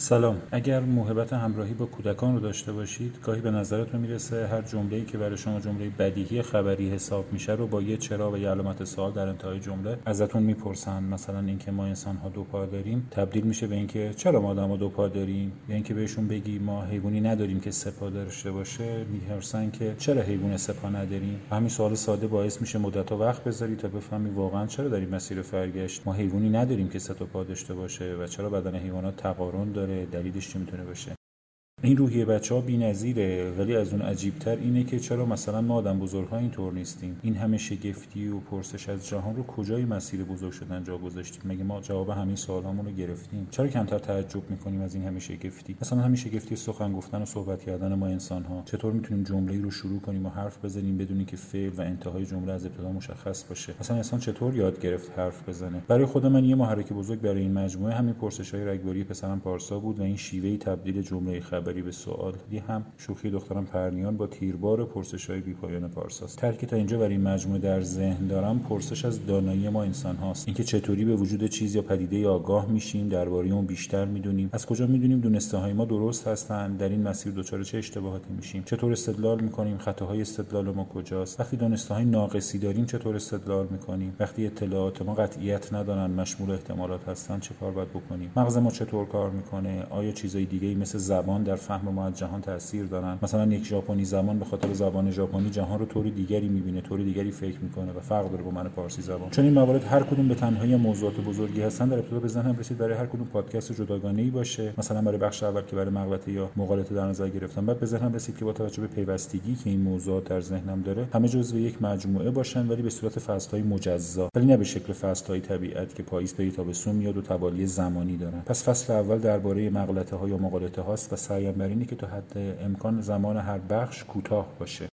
سلام. اگر موهبت همراهی با کودکان رو داشته باشید گاهی به نظرتون می‌رسه هر جمله‌ای که برای شما جمله بدیهی خبری حساب میشه رو با یه چرا و یه علامت سوال در انتهای جمله ازتون می‌پرسن. مثلا اینکه ما انسان ها دو پا داریم تبدیل میشه به اینکه چرا ما آدم دو پا داریم؟ یا اینکه بهشون بگی ما حیوانی نداریم که سه پا داشته باشه می‌پرسن که چرا حیوان سه پا نداریم؟ همین سوال ساده باعث میشه مدت وقت بذاری تا بفهمی واقعا چرا داریم مسیر فرگشت. ما حیوانی نداریم که سه تا پا داشته باشه و چرا بدن حیوانات تقارن داره؟ دلیلش چی می‌تونه باشه؟ این روحیه بچه ها نظیره ولی از اون عجیبتر اینه که چرا مثلا ما آدم بزرگ ها اینطور نیستیم؟ این همه شگفتی و پرسش از جهان رو کجای مسیر بزرگ شدن جا گذاشتیم؟ مگه ما جواب همین سوالامون رو گرفتیم؟ چرا کمتر تعجب می‌کنیم از این همه شگفتی؟ مثلا همین شگفتی سخن گفتن و صحبت کردن ما انسان ها چطور می‌تونیم جمله رو شروع کنیم و حرف بزنیم بدونی که فعل و انتهای جمله از ابتدا مشخص باشه؟ مثلا انسان چطور یاد گرفت حرف بزنه؟ برای خود من یه محرک بزرگ برای این مجموعه همین پرسش های رگباری پسرم پارسا بود و این شیوه تبدیل جمله خبری به سوال. دی هم شوخی دخترم پرنیان با تیربار پرسش های بیپایان پارساست ترکی تا اینجا برای مجموعه در ذهن دارم. پرسش از دانایی ما انسان هاست. اینکه چطوری به وجود چیز یا پدیده آگاه میشیم درباره اون بیشتر می‌دونیم. از کجا می‌دونیم دونسته های ما درست هستند؟ در این مسیر دچار چه اشتباهاتی میشیم؟ چطور استدلال می‌کنیم؟ خطاهای استدلال ما کجاست؟ وقتی دونسته های ناقصی داریم چطور استدلال می‌کنیم؟ وقتی اطلاعات ما قطعیت ندارن مشمول احتمالات هستن چه کار باید بکنیم؟ مغز ما چطور کار می‌کنه؟ آیا چیزای دیگه مثل زبان در فهم ما از جهان تاثیر دارن. مثلا یک ژاپنی زبان به خاطر زبان ژاپنی جهان رو طور دیگری می‌بینه طور دیگری فکر می‌کنه و فرق داره با من پارسی زبان. چون این موارد هر کدوم به تنهایی موضوعات بزرگی هستن در ابتدا به ذهنم رسید برای هر کدوم پادکست جداگانه ای باشه. مثلا برای بخش اول که برای مغلطه یا مقالطه در نظر گرفتم بعد به ذهنم رسید که با توجه به پیوستگی که این موضوعات در ذهنم داره همه جزو یک مجموعه باشن ولی به صورت فصل‌های مجزا. ولی نه به شکل فصل‌های طبیعت که پاییز تا تابستون میاد و توالی زمانی دارن. پس فصل اول درباره مغلطه ها یا مقالطه هاست و سعیم بر اینه که تا حد امکان زمان هر بخش کوتاه باشه.